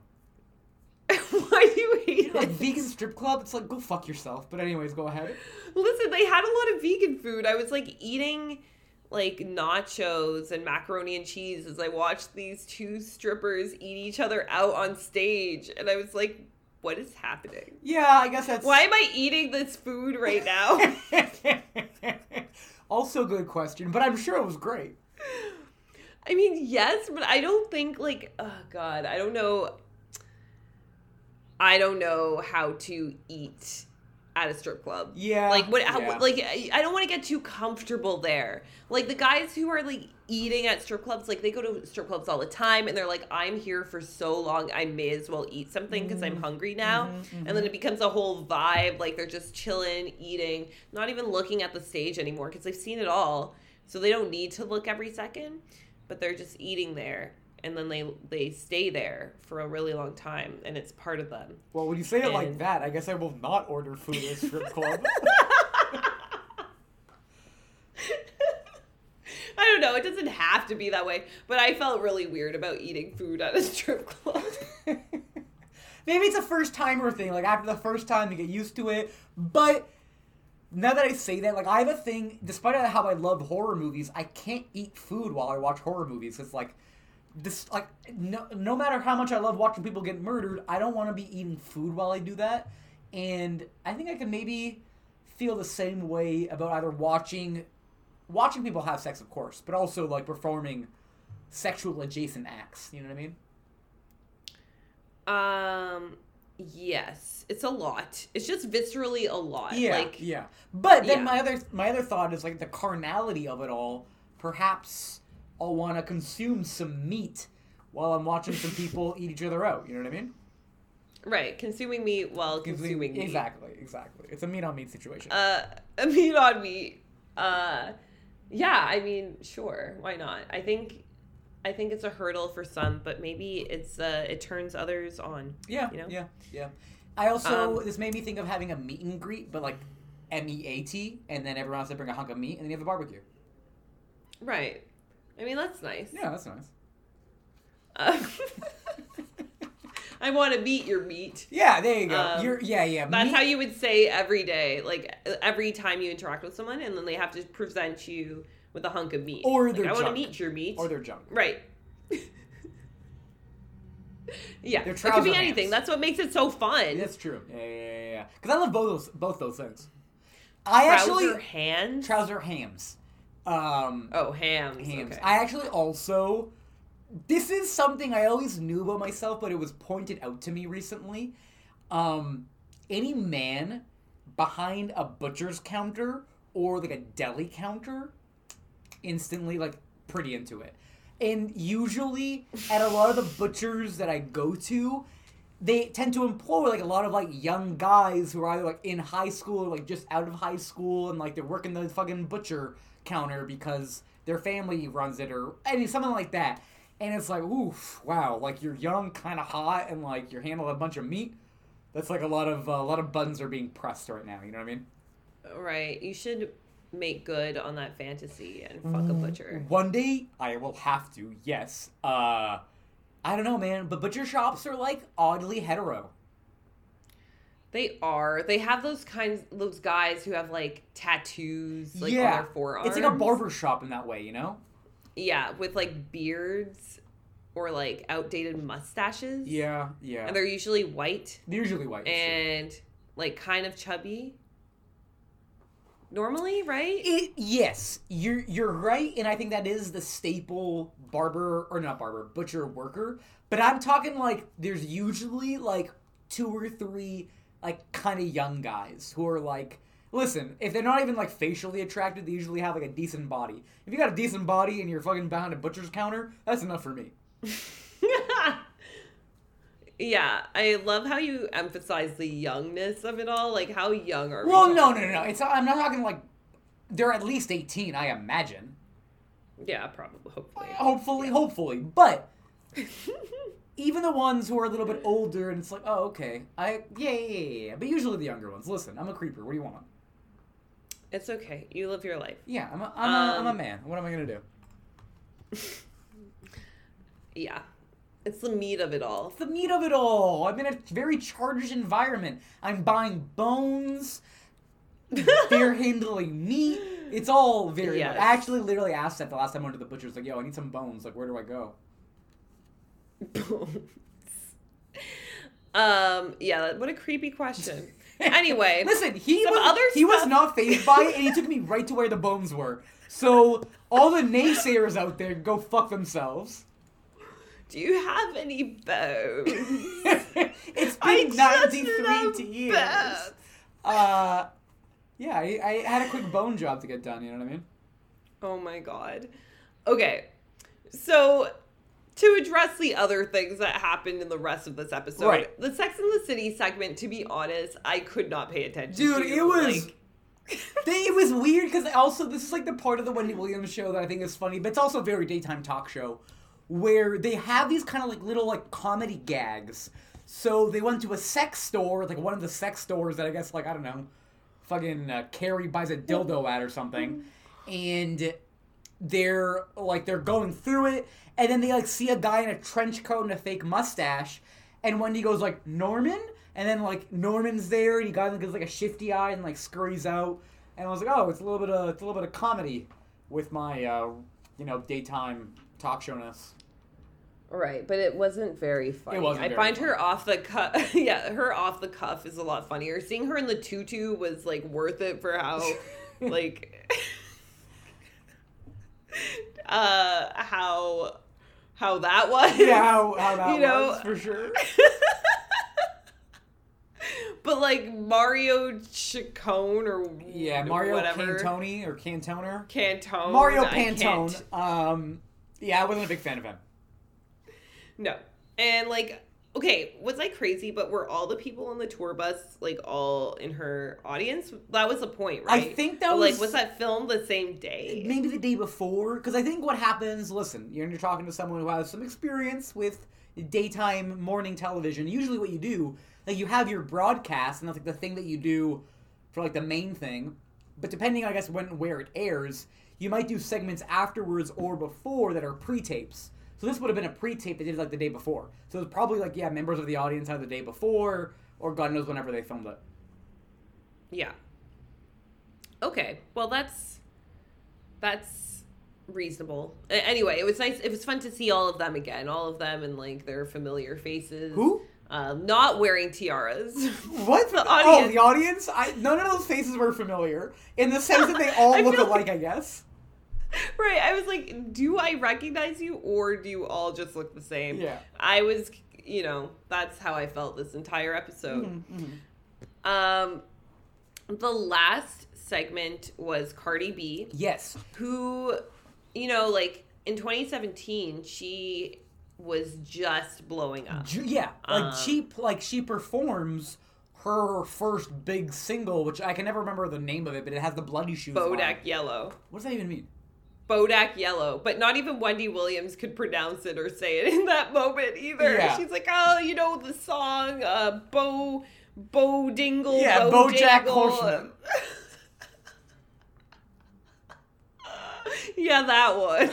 [LAUGHS] Why do you hate Like it? vegan strip club, it's like go fuck yourself. But anyways, go ahead. Listen, they had a lot of vegan food. I was like eating like nachos and macaroni and cheese as I watched these two strippers eat each other out on stage. And I was like, what is happening? Yeah, I guess that's Why am I eating this food right now? [LAUGHS] also, good question, but I'm sure it was great. I mean, yes, but I don't think like oh god, I don't know I don't know how to eat at a strip club. Yeah, Like what how, like I don't want to get too comfortable there. Like the guys who are like eating at strip clubs, like they go to strip clubs all the time and they're like I'm here for so long, I may as well eat something cuz I'm mm-hmm. hungry now. Mm-hmm, and then mm-hmm. it becomes a whole vibe like they're just chilling, eating, not even looking at the stage anymore cuz they've seen it all. So they don't need to look every second, but they're just eating there and then they they stay there for a really long time and it's part of them. Well, when you say it like that, I guess I will not order food at a strip club. [LAUGHS] I don't know. It doesn't have to be that way, but I felt really weird about eating food at a strip club. [LAUGHS] Maybe it's a first timer thing. Like after the first time, you get used to it. But now that I say that, like I have a thing. Despite how I love horror movies, I can't eat food while I watch horror movies. It's like this. Like no, no matter how much I love watching people get murdered, I don't want to be eating food while I do that. And I think I can maybe feel the same way about either watching watching people have sex, of course, but also like performing sexual adjacent acts. You know what I mean? um, yes, it's a lot. It's just viscerally a lot. Yeah, like yeah. But then yeah. my other my other thought is like the carnality of it all. Perhaps I'll want to consume some meat while I'm watching some people eat each other out. You know what I mean? right, consuming meat while consuming meat. exactly, exactly. It's a meat on meat situation. Uh, a [LAUGHS] meat on meat. Uh, yeah, I mean, sure, why not? I think, I think it's a hurdle for some, but maybe it's uh, it turns others on. yeah, you know? yeah, yeah. I also Um, this made me think of having a meet and greet, but like M E A T, and then everyone has to bring a hunk of meat, and then you have a barbecue. Right. I mean, that's nice. Yeah, that's nice. Uh, [LAUGHS] I want to meet your meat. Yeah, there you go. Um, You're yeah, yeah. That's how you would say every day, like every time you interact with someone, and then they have to present you with a hunk of meat. Or like, their I want to junk. meet your meat. or their junk. right. Yeah, They're it could be anything. hands. That's what makes it so fun. That's true. Yeah, yeah, yeah, yeah. Because I love both those both those things. I Trouser actually trouser hands. trouser hams. Um, oh, hams. hams. Okay. I actually also. This is something I always knew about myself, but it was pointed out to me recently. Um, any man behind a butcher's counter or like a deli counter, instantly like pretty into it. And usually at a lot of the butchers that I go to, they tend to employ like a lot of like young guys who are either like in high school or like just out of high school and like they're working the fucking butcher counter because their family runs it or any something like that. And it's like, oof, wow, like you're young, kind of hot, and like you're handling a bunch of meat. That's like a lot of uh, a lot of buttons are being pressed right now. You know what I mean? right. You should make good on that fantasy and fuck a butcher. One day I will have to. Yes. Uh, I don't know, man, but butcher shops are like oddly hetero. They are. They have those kinds, those guys who have like tattoos, like on their forearms. It's like a barber shop in that way, you know? Yeah, with like beards or like outdated mustaches. Yeah, yeah. and they're usually white They're usually white. true. and like kind of chubby. Normally, right? It, yes, you're you're right, and I think that is the staple barber or not barber butcher worker. But I'm talking like there's usually like two or three like kind of young guys who are like, listen, if they're not even like facially attracted, they usually have like a decent body. If you got a decent body and you're fucking behind a butcher's counter, that's enough for me. [LAUGHS] yeah, I love how you emphasize the youngness of it all. Like, how young are we? Well, no, no, no, no. It's I'm not talking like they're at least 18, I imagine. Yeah, probably. Hopefully. Hopefully, hopefully, but [LAUGHS] even the ones who are a little bit older and it's like, oh, okay, I yeah, yeah, yeah, yeah. But usually the younger ones. Listen, I'm a creeper. What do you want? It's okay. You live your life. Yeah, I'm a, I'm, a, I'm a Um, man. What am I gonna do? [LAUGHS] Yeah. It's the meat of it all. It's the meat of it all. I'm in a very charged environment. I'm buying bones. [LAUGHS] They're handling meat. It's all very. Yes. I actually literally asked that the last time I went to the butcher's. Like, yo, I need some bones. Like, where do I go? Um, yeah, what a creepy question. Anyway, [LAUGHS] Listen, he was other he was stuff- not phased by it, and he took me right to where the bones were. So all the naysayers out there, go fuck themselves. do you have any bones? [LAUGHS] it's been just 93 love years. bones. Uh, yeah, I, I had a quick bone job to get done. You know what I mean? Oh my god. Okay. So to address the other things that happened in the rest of this episode, Right. the Sex and the City segment, to be honest, I could not pay attention Dude, to. it was- like, [LAUGHS] They- it was weird because also this is like the part of the Wendy Williams show that I think is funny, but it's also a very daytime talk show where they have these kind of like little like comedy gags. So they went to a sex store, like one of the sex stores that I guess like I don't know, fucking uh, Carrie buys a dildo at or something, and they're like they're going through it, and then they like see a guy in a trench coat and a fake mustache, and Wendy goes like Norman, and then like Norman's there, and he got gives like a shifty eye and like scurries out, and I was like, oh, it's a little bit of it's a little bit of comedy with my uh, you know daytime talk show ness. right, but it wasn't very funny. wasn't I very find funny. her off the cuff. [LAUGHS] yeah, her off the cuff is a lot funnier. Seeing her in the tutu was like worth it for how [LAUGHS] like [LAUGHS] [LAUGHS] uh how how that was. Yeah, how, how that [LAUGHS] You know- was for sure. [LAUGHS] but like Mario Chacon or Yeah, Mario whatever Cantoni or Cantoner. Cantone. Mario Pantone. Um, yeah, I wasn't a big fan of him. No, and like okay, was I crazy? But were all the people on the tour bus like all in her audience? That was the point, right? I think that But, was like was that filmed the same day? maybe the day before because i think what happens listen you're, you're talking to someone who has some experience with daytime morning television usually what you do like you have your broadcast and that's like the thing that you do for like the main thing but depending i guess when where it airs you might do segments afterwards or before that are pre-tapes so this would have been a pre-tape they did like the day before so it's probably like yeah members of the audience had the day before or god knows whenever they filmed it Yeah. Okay. Well, that's that's reasonable. Anyway, it was nice. It was fun to see all of them again, all of them and like their familiar faces. Who? Um, not wearing tiaras. [LAUGHS] What? The audience. Oh, audience. the audience? I, none of those faces were familiar in the sense that they all [LAUGHS] look alike, I guess. [LAUGHS] right. I was like, do I recognize you or do you all just look the same? Yeah. I was, you know, that's how I felt this entire episode. Mm-hmm, Um, the last segment was Cardi B. Yes. who, you know, like in 2017, she was just blowing up. Yeah, like Um, she like she performs her first big single, which I can never remember the name of it, but it has the bloody shoes. Bodak Yellow. What does that even mean? Bodak Yellow. But not even Wendy Williams could pronounce it or say it [LAUGHS] in that moment either. Yeah. She's like, oh, you know, the song, uh, Bo. Bo Dingle. Yeah, Bo BoJack Jangle. Horseman. [LAUGHS] yeah, that one.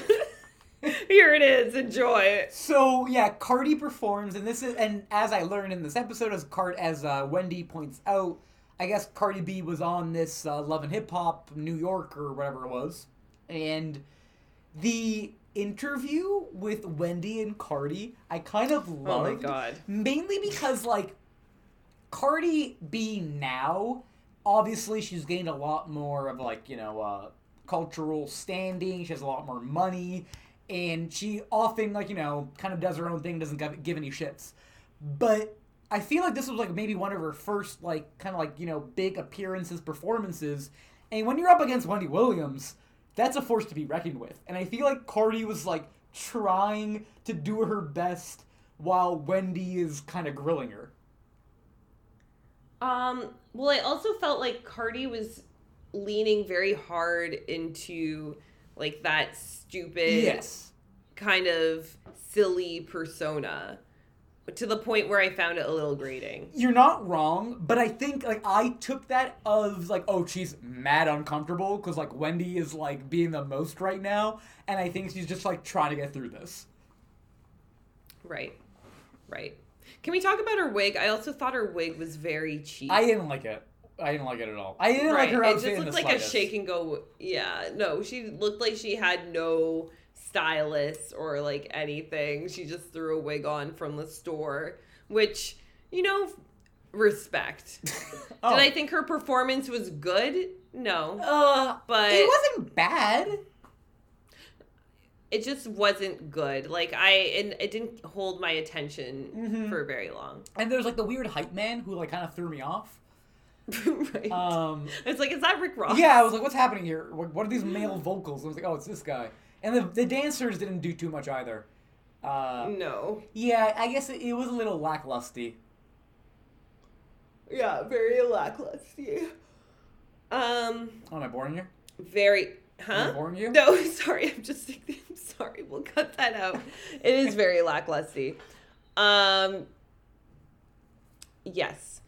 [LAUGHS] Here it is. Enjoy it. So yeah, Cardi performs, and this is and as I learned in this episode, as Cart as uh, Wendy points out, I guess Cardi B was on this uh, Love and Hip Hop New York or whatever it was, and the interview with Wendy and Cardi, I kind of Oh loved. my god. Mainly because like Cardi B now, obviously she's gained a lot more of like, you know, uh cultural standing, she has a lot more money, and she often like, you know, kind of does her own thing, doesn't give, give any shits. But I feel like this was like maybe one of her first like kind of like, you know, big appearances, performances. And when you're up against Wendy Williams, that's a force to be reckoned with. And I feel like Cardi was like trying to do her best while Wendy is kind of grilling her. Um, well, I also felt like Cardi was leaning very hard into like that stupid Yes. kind of silly persona to the point where I found it a little grating. You're not wrong, but I think like I took that of like, oh, she's mad uncomfortable because like Wendy is like being the most right now, and I think she's just like trying to get through this. Right. Right. Can we talk about her wig? I also thought her wig was very cheap. I didn't like it. I didn't like it at all. I didn't right. like her it just looked like a shake and go. Yeah. No, she looked like she had no stylist or like anything. She just threw a wig on from the store, which, you know, respect. [LAUGHS] Oh. Did I think her performance was good? No. Uh, But- it wasn't bad. It just wasn't good. Like I and it didn't hold my attention Mm-hmm. for very long. And there's like the weird hype man who like kind of threw me off. [LAUGHS] right. Um, it's like is that Rick Ross? yeah, I was like, what's happening here? What, what are these male vocals? I was like, oh, it's this guy. And the the dancers didn't do too much either. Uh, No. yeah, I guess it, it was a little lacklusty. Yeah, very lackluster. Um, Oh, am I boring you? very. Am I Huh? boring you? No, [LAUGHS] sorry. I'm just. [LAUGHS] I'm sorry. We'll cut that out. It is very [LAUGHS] lacklusty. Um. Yes.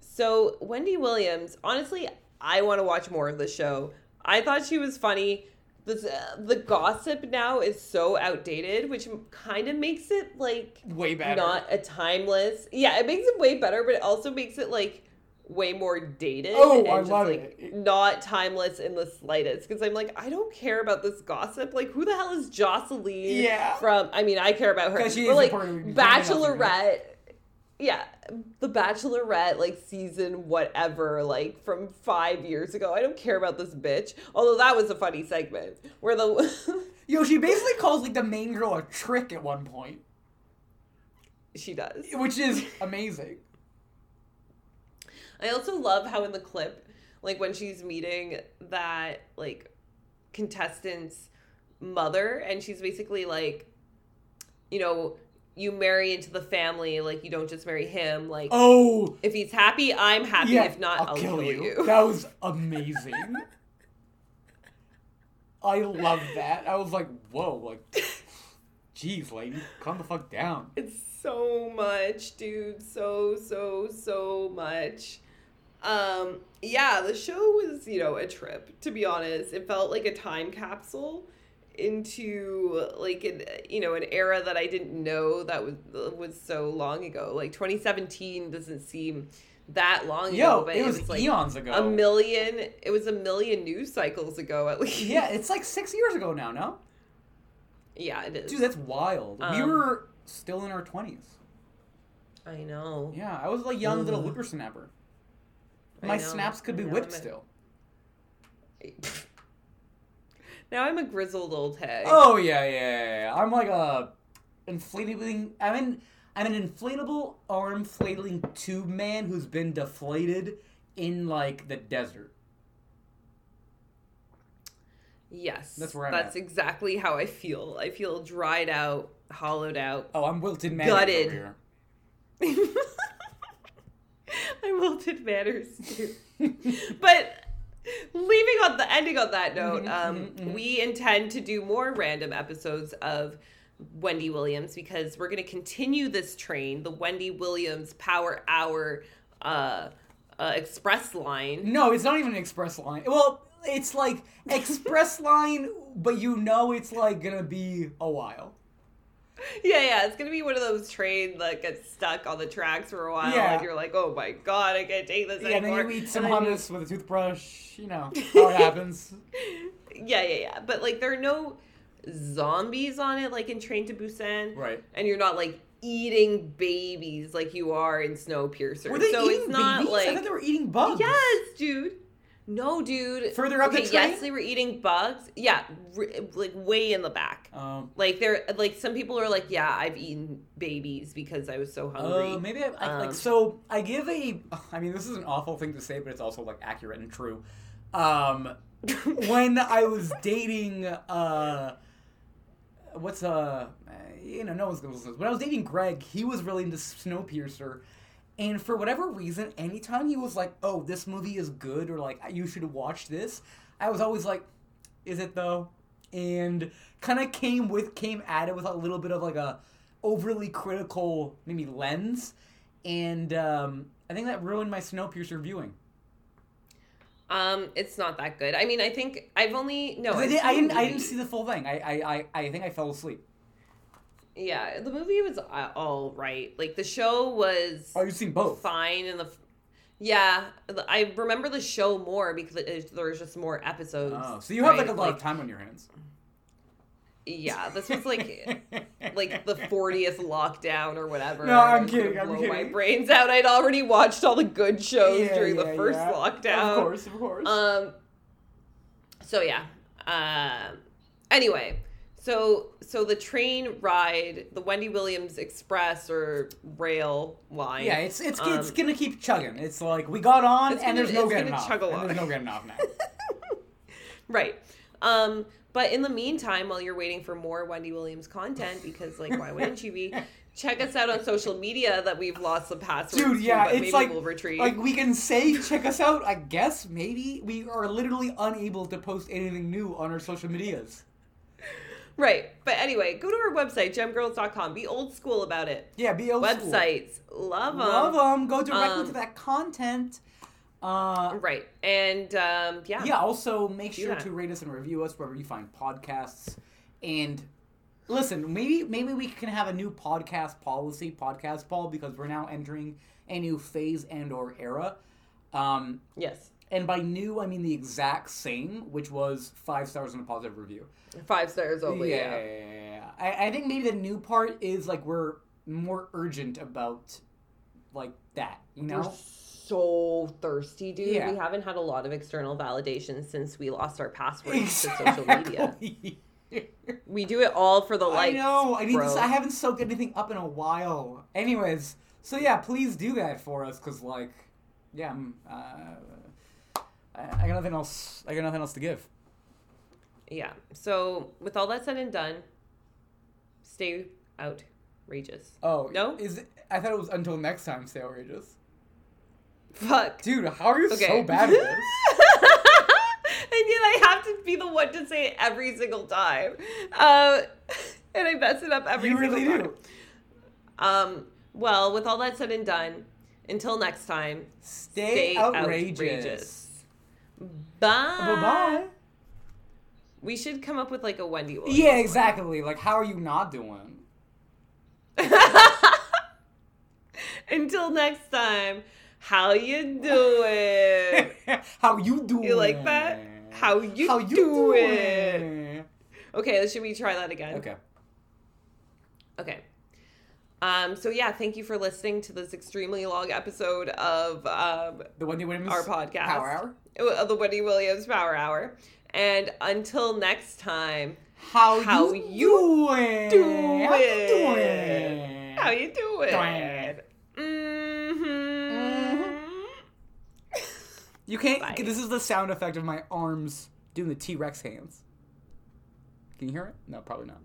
So Wendy Williams, honestly, I want to watch more of the show. I thought she was funny. The, the gossip now is so outdated, which kind of makes it like Way better. not a timeless. Yeah, it makes it way better, but it also makes it like way more dated. Oh, and I just, love like, it. Not timeless in the slightest. Because I'm like, I don't care about this gossip. Like, who the hell is Jocelyn? Yeah. From I mean, I care about her. Because she's like important. Bring it up to. Bachelorette. Yeah, the Bachelorette, like season whatever, like from five years ago. I don't care about this bitch. Although that was a funny segment where the [LAUGHS] Yo, she basically calls like the main girl a trick at one point, she does. which is amazing. I also love how in the clip, like when she's meeting that like contestant's mother, and she's basically like, you know, you marry into the family, like you don't just marry him. Like Oh, if he's happy, I'm happy. yeah. if not, I'll, kill, you. That was [LAUGHS] amazing. I love that. I was like, whoa, like, jeez, lady, calm the fuck down. It's so much, dude. So so so much. Um yeah, the show was, you know, a trip, to be honest. It felt like a time capsule into like an you know, an era that I didn't know that was was so long ago. Like 2017 doesn't seem that long ago, Yo, but it was, like eons ago. a million. It was a million news cycles ago at least. Yeah, it's like six years ago now. No, yeah, it is. dude, that's wild. we Um, were still in our twenties. I know. Yeah, I was like young little Ugh. whippersnapper. My snaps could be whipped still. [LAUGHS] Now I'm a grizzled old hag. Oh yeah, yeah, yeah. I'm like a inflatable. I'm in. I'm an inflatable arm flailing tube man who's been deflated in like the desert. Yes, That's where I'm That's at. exactly how I feel. I feel dried out, hollowed out. Oh, I'm wilted man Gutted. [LAUGHS] I wilted manners too. But leaving on the ending on that note, Mhm, um, mhm, mhm. we intend to do more random episodes of Wendy Williams because we're going to continue this train, the Wendy Williams Power Hour uh, uh, Express line. no, it's not even an express line. Well, it's like [LAUGHS] express line, but you know it's like gonna be a while. [LAUGHS] Yeah, yeah, it's going to be one of those trains that gets stuck on the tracks for a while, Yeah. and you're like, oh my god, I can't take this Yeah, and then you eat some And then you- hummus with a toothbrush. You know [LAUGHS] how it happens. Yeah, yeah, yeah. But like, there are no zombies on it, like in Train to Busan. Right. And you're not like eating babies like you are in Snowpiercer. Were they so eating it's not babies? like I thought they were eating bugs. yes, dude. No, dude. Further up the okay, train? Yes, they were eating bugs. Yeah, r- like way in the back. Um, Like they're like some people are like, yeah, I've eaten babies because I was so hungry. Uh, maybe I, I Um, like so. I give a. I mean, this is an awful thing to say, but it's also like accurate and true. Um, [LAUGHS] when I was dating, uh, what's uh, you know, no one's gonna listen. When I was dating Greg, he was really into Snowpiercer, and for whatever reason, anytime he was like, "Oh, this movie is good," or like, "You should watch this," I was always like, "Is it though?" And kind of came with came at it with a little bit of like a overly critical maybe lens, and um, I think that ruined my Snowpiercer viewing. Um, it's not that good. I mean, I think I've only no. I, did, I, didn't, I didn't see the full thing. I, I, I, I think I fell asleep. Yeah, the movie was uh, all right. Like the show was Oh, you've seen both. fine, and the yeah, I remember the show more because it, there was just more episodes. Oh, so you have like a lot of time on your hands. Yeah, this was like [LAUGHS] like the 40th lockdown or whatever. No, I'm kidding, I'm blow My brains out. I'd already watched all the good shows Yeah, during yeah, the first yeah. lockdown. Of course, of course. Um. So yeah. Um. Anyway, so so the train ride, the Wendy Williams Express or rail line. yeah, it's it's it's um, gonna keep chugging. It's like we got on, and gonna- there's no it's getting gonna off. chug and there's no getting off now. [LAUGHS] Right. Um. But in the meantime, while you're waiting for more Wendy Williams content, because like why wouldn't you be? [LAUGHS] Check us out on social media that we've lost the password. Dude, yeah, it's maybe like we'll retrieve. like we can say check us out. I guess maybe we are literally unable to post anything new on our social medias. Right. But anyway, go to our website, gemgirls.com. Be old school about it. Yeah, be old school. Websites. Love them. Love them. Go directly Um, to that content. Uh, Right. And um, yeah. yeah. Also, make sure to rate us and review us wherever you find podcasts. And listen, maybe maybe we can have a new podcast policy, podcast Paul, because we're now entering a new phase and or era. Um, Yes. And by new, I mean the exact same, which was five stars and a positive review. Five stars only. yeah, Yeah. yeah, yeah. I, I think maybe the new part is like we're more urgent about like that, you know? We're so thirsty, dude. Yeah. We haven't had a lot of external validation since we lost our passwords to social media. [LAUGHS] We do it all for the I likes. know. I need bro. to. I haven't soaked anything up in a while. Anyways, so yeah, please do that for us, cause like, yeah, I'm, uh, I, I got nothing else. I got nothing else to give. Yeah. So with all that said and done, stay outrageous. Oh No? Is it, I thought it was until next time. Stay outrageous, Fuck. dude. How are you Okay. so bad at this? [LAUGHS] and yet I have to be the one to say it every single time. Uh, [LAUGHS] and I mess it up every you single really time. do. Um, well, with all that said and done, until next time, Stay, stay outrageous. outrageous. Bye. Bye bye. We should come up with like a Wendy Williams. Yeah, exactly. Like, how are you not doing? [LAUGHS] Until next time, How you doing? [LAUGHS] How you doing? You like that? How you, How you doing? doing? Okay, should we try that again? Okay. Okay. Um, so yeah, thank you for listening to this extremely long episode of um, The Wendy Williams our podcast, Power Hour. Of the Wendy Williams Power Hour. And until next time, How, How you, you doing? doing? How you doing? how you doing? Doing. Mm-hmm. You can't. Bye. This is the sound effect of my arms doing the T Rex hands. Can you hear it? No, probably not.